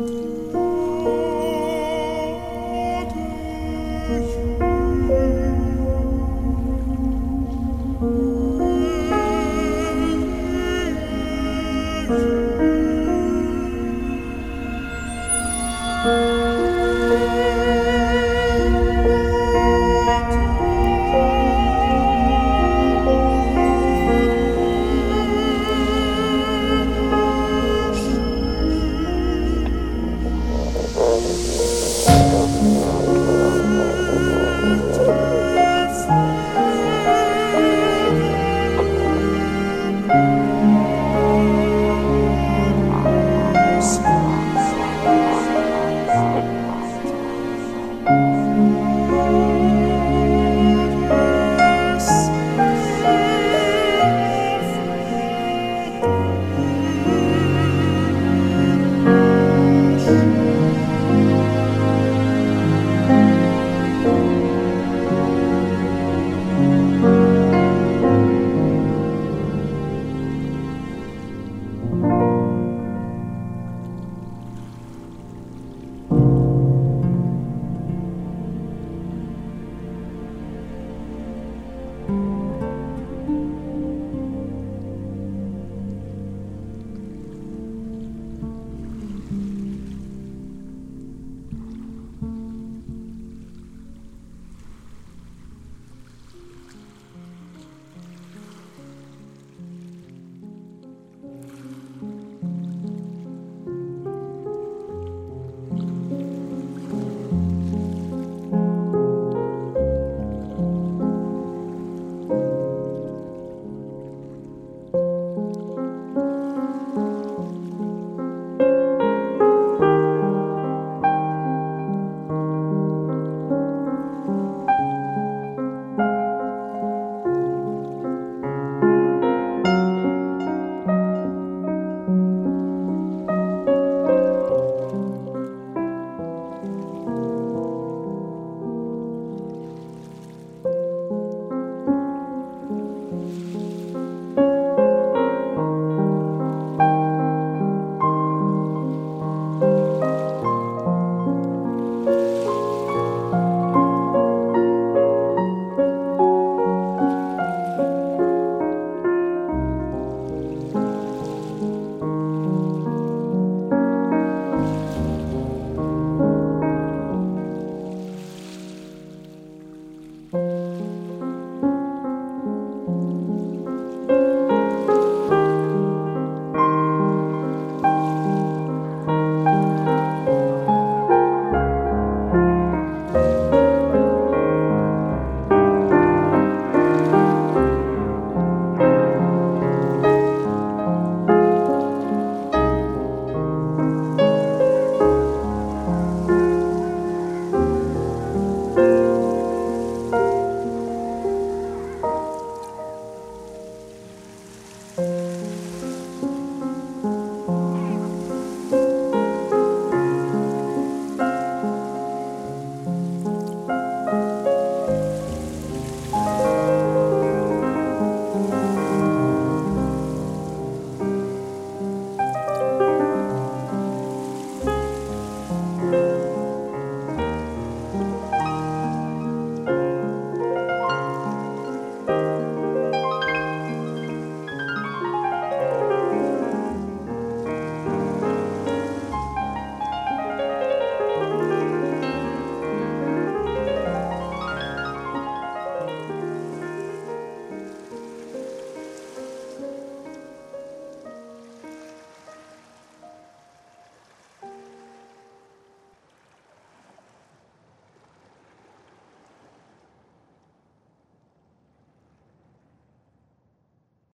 Mm-hmm.